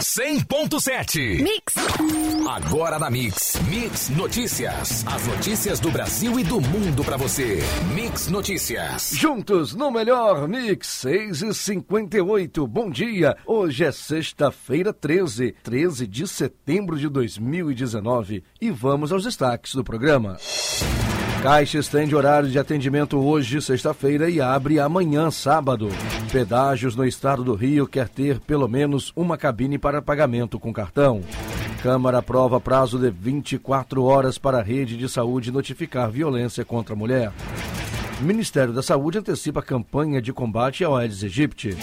100.7. Mix. Agora na Mix. Mix Notícias. As notícias do Brasil e do mundo pra você. Mix Notícias. Juntos no melhor Mix 6 e 58. Bom dia. Hoje é sexta-feira 13, 13 de setembro de 2019 e vamos aos destaques do programa. Caixa estende horário de atendimento hoje, sexta-feira, e abre amanhã, sábado. Pedágios no estado do Rio quer ter pelo menos uma cabine para pagamento com cartão. Câmara aprova prazo de 24 horas para a rede de saúde notificar violência contra a mulher. Ministério da Saúde antecipa campanha de combate ao Aedes aegypti.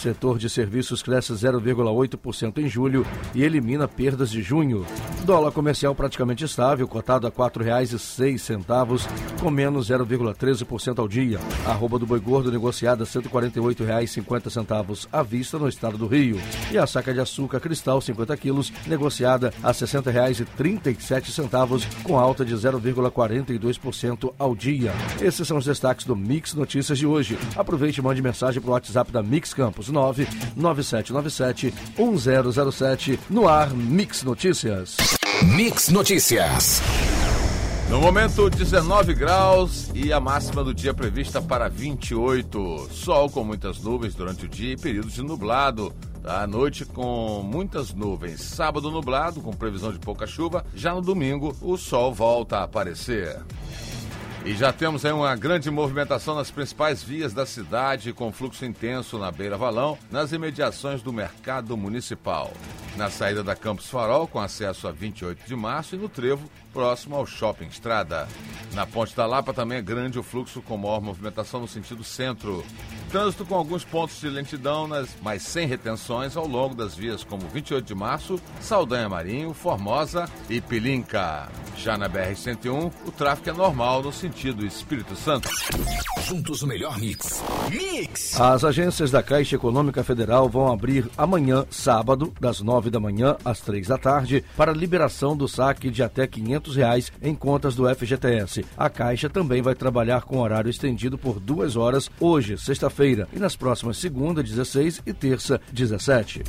Setor de serviços cresce 0,8% em julho e elimina perdas de junho. Dólar comercial praticamente estável, cotado a R$ 4,06, com menos 0,13% ao dia. Arroba do boi gordo negociada a R$ 148,50 à vista no estado do Rio. E a saca de açúcar cristal 50 quilos negociada a R$ 60,37, com alta de 0,42% ao dia. Esses são os destaques do Mix Notícias de hoje. Aproveite e mande mensagem para o WhatsApp da Mix Campos 99797 1007 no ar Mix Notícias. Mix Notícias. No momento, 19 graus e a máxima do dia prevista para 28. Sol com muitas nuvens durante o dia e períodos de nublado. À noite com muitas nuvens. Sábado nublado, com previsão de pouca chuva. Já no domingo, o sol volta a aparecer. E já temos aí uma grande movimentação nas principais vias da cidade, com fluxo intenso na Beira Valão, nas imediações do Mercado Municipal. Na saída da Campos Farol, com acesso a 28 de março, e no Trevo, próximo ao Shopping Estrada. Na Ponte da Lapa também é grande o fluxo com maior movimentação no sentido centro. Trânsito com alguns pontos de lentidão, mas sem retenções ao longo das vias como 28 de março, Saldanha Marinho, Formosa e Pilinca. Já na BR-101, o tráfego é normal no sentido Espírito Santo. Juntos o melhor mix. Mix! As agências da Caixa Econômica Federal vão abrir amanhã, sábado, das 9 da manhã às 3 da tarde, para liberação do saque de até 500 reais em contas do FGTS. A Caixa também vai trabalhar com horário estendido por duas horas hoje, sexta-feira, e nas próximas segunda, 16 e terça, 17.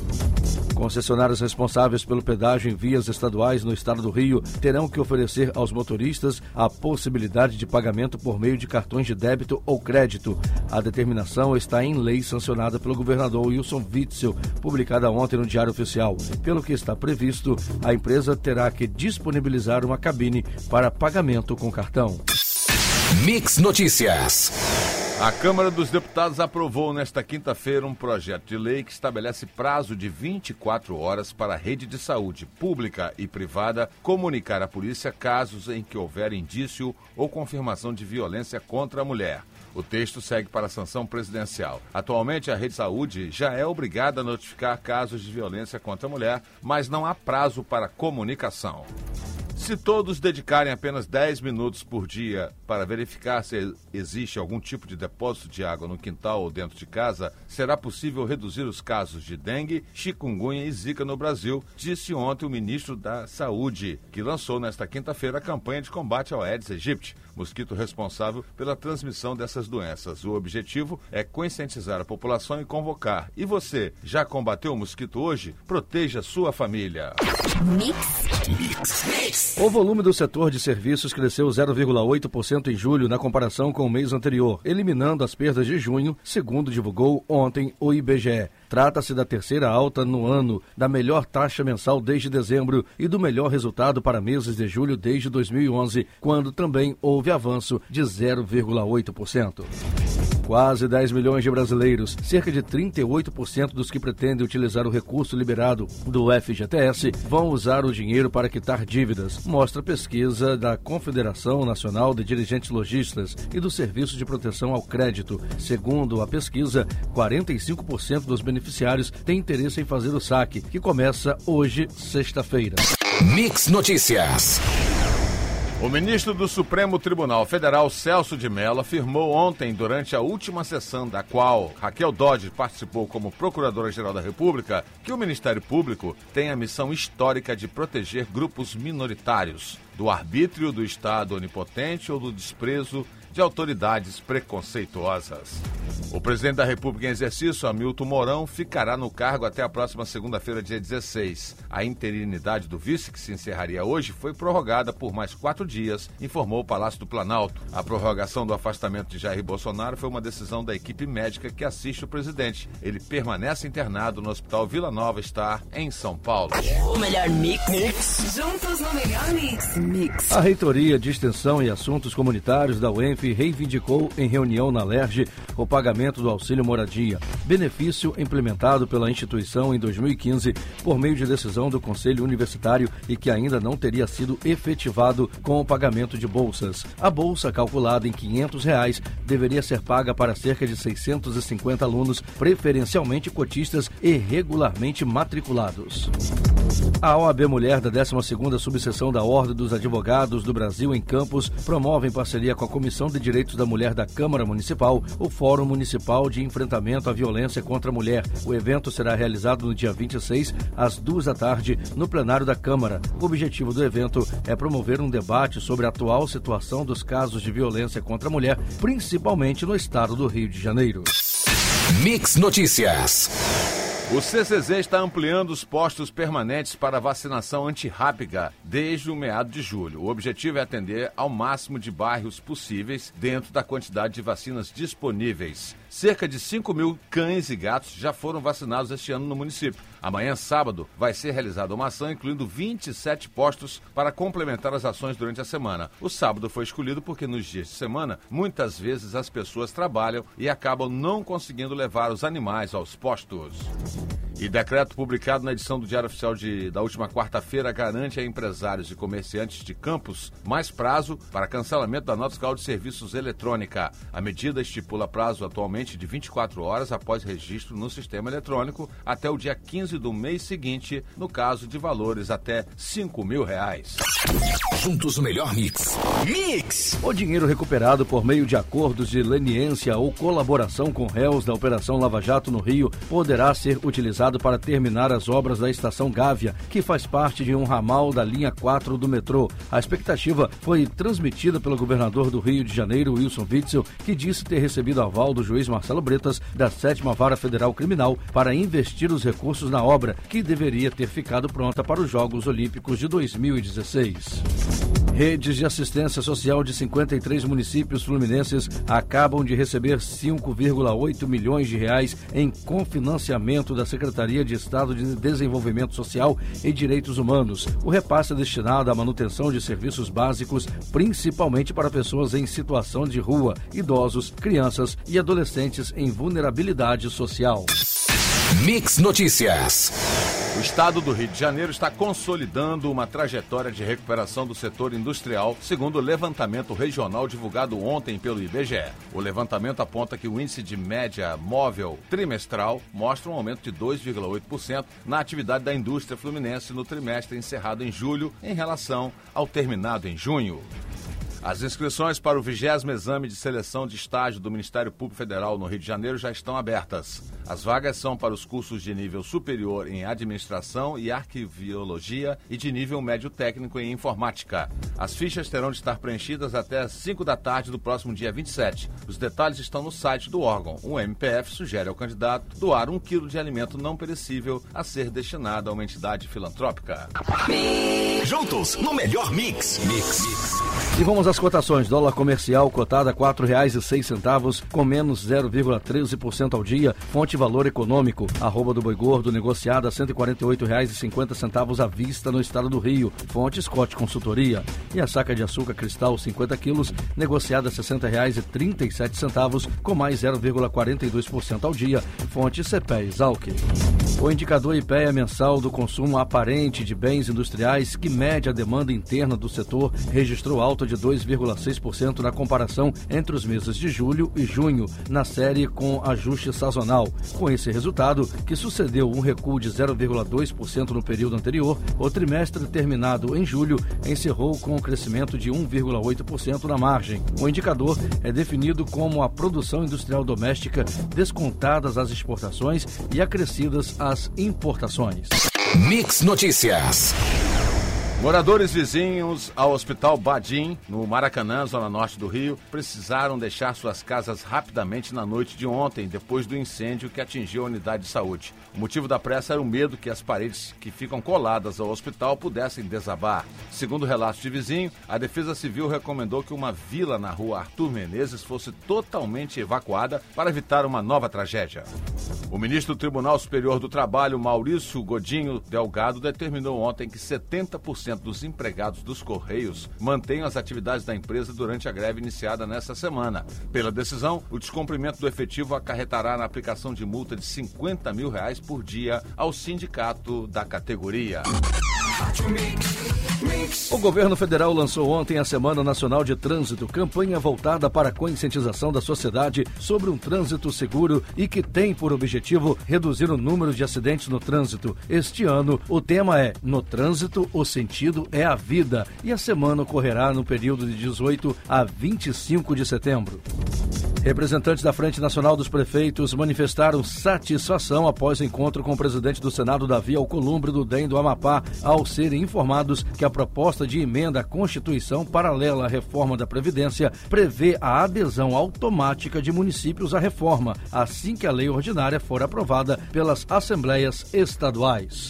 Concessionários responsáveis pelo pedágio em vias estaduais no estado do Rio terão que oferecer aos motoristas a possibilidade de pagamento por meio de cartões de débito ou crédito. A determinação está em lei sancionada pelo governador Wilson Witzel, publicada ontem no Diário Oficial. Pelo que está previsto, a empresa terá que disponibilizar uma cabine para pagamento com cartão. Mix Notícias. A Câmara dos Deputados aprovou nesta quinta-feira um projeto de lei que estabelece prazo de 24 horas para a rede de saúde pública e privada comunicar à polícia casos em que houver indício ou confirmação de violência contra a mulher. O texto segue para a sanção presidencial. Atualmente, a Rede Saúde já é obrigada a notificar casos de violência contra a mulher, mas não há prazo para comunicação. Se todos dedicarem apenas 10 minutos por dia para verificar se existe algum tipo de depósito de água no quintal ou dentro de casa, será possível reduzir os casos de dengue, chikungunya e zika no Brasil, disse ontem o ministro da Saúde, que lançou nesta quinta-feira a campanha de combate ao Aedes aegypti, mosquito responsável pela transmissão dessas doenças. O objetivo é conscientizar a população e convocar. E você, já combateu o mosquito hoje? Proteja sua família. O volume do setor de serviços cresceu 0,8% em julho na comparação com o mês anterior, eliminando as perdas de junho, segundo divulgou ontem o IBGE. Trata-se da terceira alta no ano, da melhor taxa mensal desde dezembro e do melhor resultado para meses de julho desde 2011, quando também houve avanço de 0,8%. Quase 10 milhões de brasileiros, cerca de 38% dos que pretendem utilizar o recurso liberado do FGTS, vão usar o dinheiro para quitar dívidas, mostra pesquisa da Confederação Nacional de Dirigentes Logistas e do Serviço de Proteção ao Crédito. Segundo a pesquisa, 45% dos beneficiários têm interesse em fazer o saque, que começa hoje, sexta-feira. Mix Notícias. O ministro do Supremo Tribunal Federal, Celso de Mello, afirmou ontem, durante a última sessão da qual Raquel Dodge participou como Procuradora-Geral da República, que o Ministério Público tem a missão histórica de proteger grupos minoritários do arbítrio do Estado onipotente ou do desprezo de autoridades preconceituosas. O presidente da República em exercício, Hamilton Mourão, ficará no cargo até a próxima segunda-feira, dia 16. A interinidade do vice, que se encerraria hoje, foi prorrogada por mais quatro dias, informou o Palácio do Planalto. A prorrogação do afastamento de Jair Bolsonaro foi uma decisão da equipe médica que assiste o presidente. Ele permanece internado no Hospital Vila Nova Star, em São Paulo. O melhor mix. mix. Juntos no melhor mix. Mix. A Reitoria de Extensão e Assuntos Comunitários da UENF reivindicou em reunião na LERJ o pagamento do auxílio moradia, benefício implementado pela instituição em 2015 por meio de decisão do Conselho Universitário e que ainda não teria sido efetivado com o pagamento de bolsas. A bolsa, calculada em 500 reais, deveria ser paga para cerca de 650 alunos, preferencialmente cotistas e regularmente matriculados. A OAB Mulher da 12ª Subseção da Ordem dos Advogados do Brasil em Campos promove em parceria com a Comissão de Direitos da Mulher da Câmara Municipal o Fórum Municipal de Enfrentamento à Violência contra a Mulher. O evento será realizado no dia 26, às duas da tarde, no plenário da Câmara. O objetivo do evento é promover um debate sobre a atual situação dos casos de violência contra a mulher, principalmente no estado do Rio de Janeiro. Mix Notícias. O CCZ está ampliando os postos permanentes para vacinação antirrábica desde o meado de julho. O objetivo é atender ao máximo de bairros possíveis dentro da quantidade de vacinas disponíveis. Cerca de 5 mil cães e gatos já foram vacinados este ano no município. Amanhã, sábado, vai ser realizada uma ação incluindo 27 postos para complementar as ações durante a semana. O sábado foi escolhido porque nos dias de semana, muitas vezes as pessoas trabalham e acabam não conseguindo levar os animais aos postos. E decreto publicado na edição do Diário Oficial de, da última quarta-feira garante a empresários e comerciantes de campos mais prazo para cancelamento da nota fiscal de serviços eletrônica. A medida estipula prazo atualmente de 24 horas após registro no sistema eletrônico até o dia 15 do mês seguinte, no caso de valores até 5 mil reais. Juntos o melhor mix. Mix! O dinheiro recuperado por meio de acordos de leniência ou colaboração com réus da Operação Lava Jato no Rio poderá ser utilizado para terminar as obras da estação Gávea, que faz parte de um ramal da linha 4 do metrô. A expectativa foi transmitida pelo governador do Rio de Janeiro, Wilson Witzel, que disse ter recebido aval do juiz Marcelo Bretas da 7 Vara Federal Criminal para investir os recursos na obra, que deveria ter ficado pronta para os Jogos Olímpicos de 2016. Redes de assistência social de 53 municípios fluminenses acabam de receber 5,8 milhões de reais em confinanciamento da Secretaria de Estado de Desenvolvimento Social e Direitos Humanos. O repasse é destinado à manutenção de serviços básicos, principalmente para pessoas em situação de rua, idosos, crianças e adolescentes em vulnerabilidade social. Mix Notícias. O estado do Rio de Janeiro está consolidando uma trajetória de recuperação do setor industrial, segundo o levantamento regional divulgado ontem pelo IBGE. O levantamento aponta que o índice de média móvel trimestral mostra um aumento de 2,8% na atividade da indústria fluminense no trimestre encerrado em julho em relação ao terminado em junho. As inscrições para o vigésimo exame de seleção de estágio do Ministério Público Federal no Rio de Janeiro já estão abertas. As vagas são para os cursos de nível superior em Administração e Arquiviologia e de nível médio técnico em Informática. As fichas terão de estar preenchidas até às 5 da tarde do próximo dia 27. Os detalhes estão no site do órgão. O MPF sugere ao candidato doar um quilo de alimento não perecível a ser destinado a uma entidade filantrópica. Juntos no melhor mix. Mix. E vamos às cotações. Dólar comercial cotada a R$ 4,06, com menos 0,13% ao dia. Fonte Valor Econômico, arroba do Boi Gordo, negociada a R$ 148,50 à vista no estado do Rio. Fonte Scott Consultoria. E a saca de açúcar cristal 50 quilos, negociada a R$ 60,37, com mais 0,42% ao dia. Fonte CPE Exalc. O indicador IPEA mensal do consumo aparente de bens industriais, que mede a demanda interna do setor, registrou alta de 2,6% na comparação entre os meses de julho e junho, na série com ajuste sazonal. Com esse resultado, que sucedeu um recuo de 0,2% no período anterior, o trimestre terminado em julho encerrou com um crescimento de 1,8% na margem. O indicador é definido como a produção industrial doméstica descontadas as exportações e acrescidas as importações. Mix Notícias. Moradores vizinhos ao Hospital Badim, no Maracanã, zona norte do Rio, precisaram deixar suas casas rapidamente na noite de ontem, depois do incêndio que atingiu a unidade de saúde. O motivo da pressa era o medo que as paredes que ficam coladas ao hospital pudessem desabar. Segundo relatos de vizinho, a Defesa Civil recomendou que uma vila na rua Arthur Menezes fosse totalmente evacuada para evitar uma nova tragédia. O ministro do Tribunal Superior do Trabalho, Maurício Godinho Delgado, determinou ontem que 70% dos empregados dos Correios mantenham as atividades da empresa durante a greve iniciada nesta semana. Pela decisão, o descumprimento do efetivo acarretará na aplicação de multa de 50 mil reais por dia ao sindicato da categoria. O governo federal lançou ontem a Semana Nacional de Trânsito, campanha voltada para a conscientização da sociedade sobre um trânsito seguro e que tem por objetivo reduzir o número de acidentes no trânsito. Este ano, o tema é No Trânsito, o sentido é a vida e a semana ocorrerá no período de 18 a 25 de setembro. Representantes da Frente Nacional dos Prefeitos manifestaram satisfação após encontro com o presidente do Senado, Davi Alcolumbre, do DEM do Amapá, ao serem informados que a proposta de emenda à Constituição paralela à reforma da Previdência prevê a adesão automática de municípios à reforma, assim que a lei ordinária for aprovada pelas assembleias estaduais.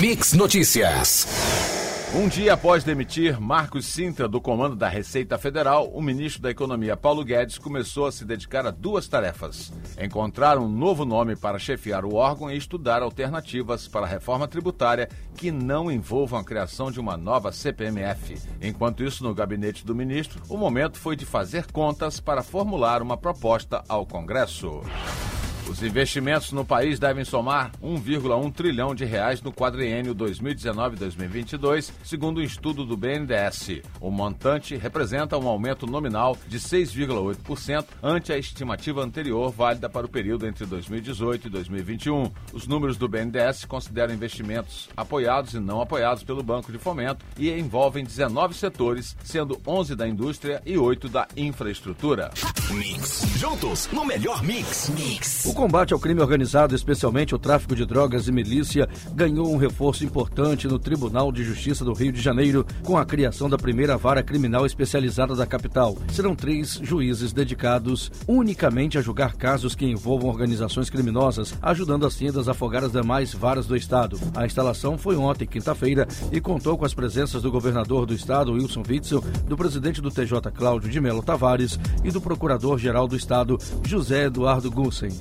Mix Notícias. Um dia após demitir Marcos Sintra do comando da Receita Federal, o ministro da Economia Paulo Guedes começou a se dedicar a duas tarefas: encontrar um novo nome para chefiar o órgão e estudar alternativas para a reforma tributária que não envolvam a criação de uma nova CPMF. Enquanto isso, no gabinete do ministro, o momento foi de fazer contas para formular uma proposta ao Congresso. Os investimentos no país devem somar 1,1 trilhão de reais no quadriênio 2019-2022, segundo o um estudo do BNDES. O montante representa um aumento nominal de 6,8% ante a estimativa anterior válida para o período entre 2018 e 2021. Os números do BNDES consideram investimentos apoiados e não apoiados pelo Banco de Fomento e envolvem 19 setores, sendo 11 da indústria e 8 da infraestrutura. Mix. Juntos no melhor mix. Mix. O combate ao crime organizado, especialmente o tráfico de drogas e milícia, ganhou um reforço importante no Tribunal de Justiça do Rio de Janeiro com a criação da primeira vara criminal especializada da capital. Serão três juízes dedicados unicamente a julgar casos que envolvam organizações criminosas, ajudando assim a desafogar as demais varas do estado. A instalação foi ontem, quinta-feira, e contou com as presenças do governador do estado, Wilson Witzel, do presidente do TJ, Cláudio de Melo Tavares, e do procurador-geral do estado, José Eduardo Gussen.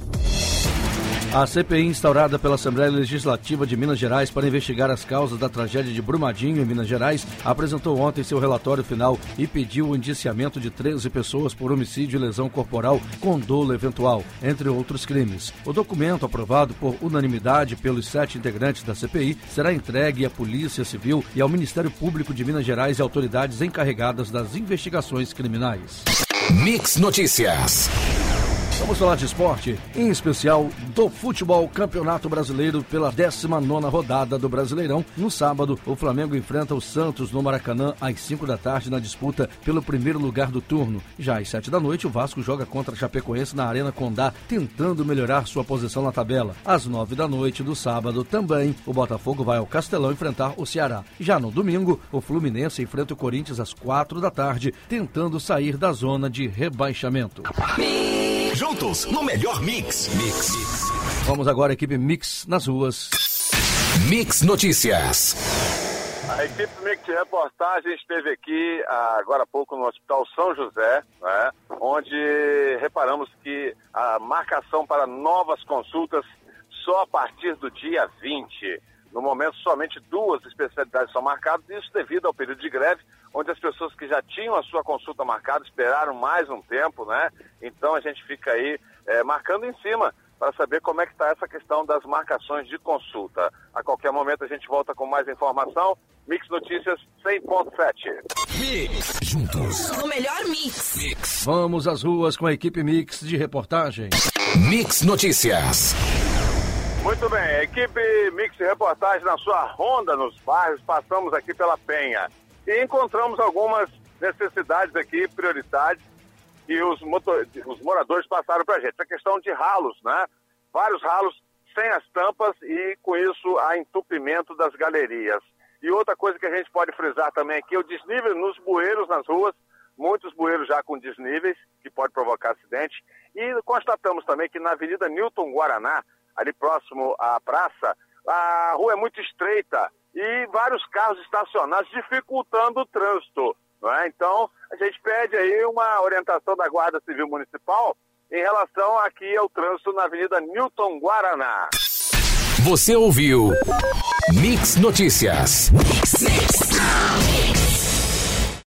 A CPI instaurada pela Assembleia Legislativa de Minas Gerais para investigar as causas da tragédia de Brumadinho, em Minas Gerais, apresentou ontem seu relatório final e pediu o indiciamento de 13 pessoas por homicídio e lesão corporal com dolo eventual, entre outros crimes. O documento, aprovado por unanimidade pelos sete integrantes da CPI, será entregue à Polícia Civil e ao Ministério Público de Minas Gerais e autoridades encarregadas das investigações criminais. Mix Notícias. Vamos falar de esporte, em especial do futebol Campeonato Brasileiro pela 19 rodada do Brasileirão. No sábado, o Flamengo enfrenta o Santos no Maracanã às 5 da tarde na disputa pelo primeiro lugar do turno. Já às 7 da noite, o Vasco joga contra a Chapecoense na Arena Condá, tentando melhorar sua posição na tabela. Às 9 da noite do sábado também, o Botafogo vai ao Castelão enfrentar o Ceará. Já no domingo, o Fluminense enfrenta o Corinthians às 4 da tarde, tentando sair da zona de rebaixamento. Juntos no melhor mix. Mix. Vamos agora, equipe Mix nas ruas. Mix Notícias. A equipe Mix Reportagem esteve aqui agora há pouco no Hospital São José, né, onde reparamos que a marcação para novas consultas só a partir do dia 20. No momento, somente duas especialidades são marcadas, isso devido ao período de greve, onde as pessoas que já tinham a sua consulta marcada esperaram mais um tempo, né? Então a gente fica aí é, marcando em cima para saber como é que está essa questão das marcações de consulta. A qualquer momento a gente volta com mais informação. Mix Notícias 100.7. Mix. Juntos. No melhor mix. Mix. Vamos às ruas com a equipe Mix de reportagem. Mix Notícias. Muito bem, a equipe Mix Reportagem na sua ronda nos bairros, passamos aqui pela Penha e encontramos algumas necessidades aqui, prioridades, que os, motor... os moradores passaram para a gente. A questão de ralos, né? Vários ralos sem as tampas e, com isso, há entupimento das galerias. E outra coisa que a gente pode frisar também aqui é o desnível nos bueiros nas ruas, muitos bueiros já com desníveis, que pode provocar acidente. E constatamos também que na Avenida Newton Guaraná, ali próximo à praça, a rua é muito estreita e vários carros estacionados dificultando o trânsito. É? Então, a gente pede aí uma orientação da Guarda Civil Municipal em relação aqui ao trânsito na Avenida Newton Guaraná. Você ouviu Mix Notícias. Mix, mix.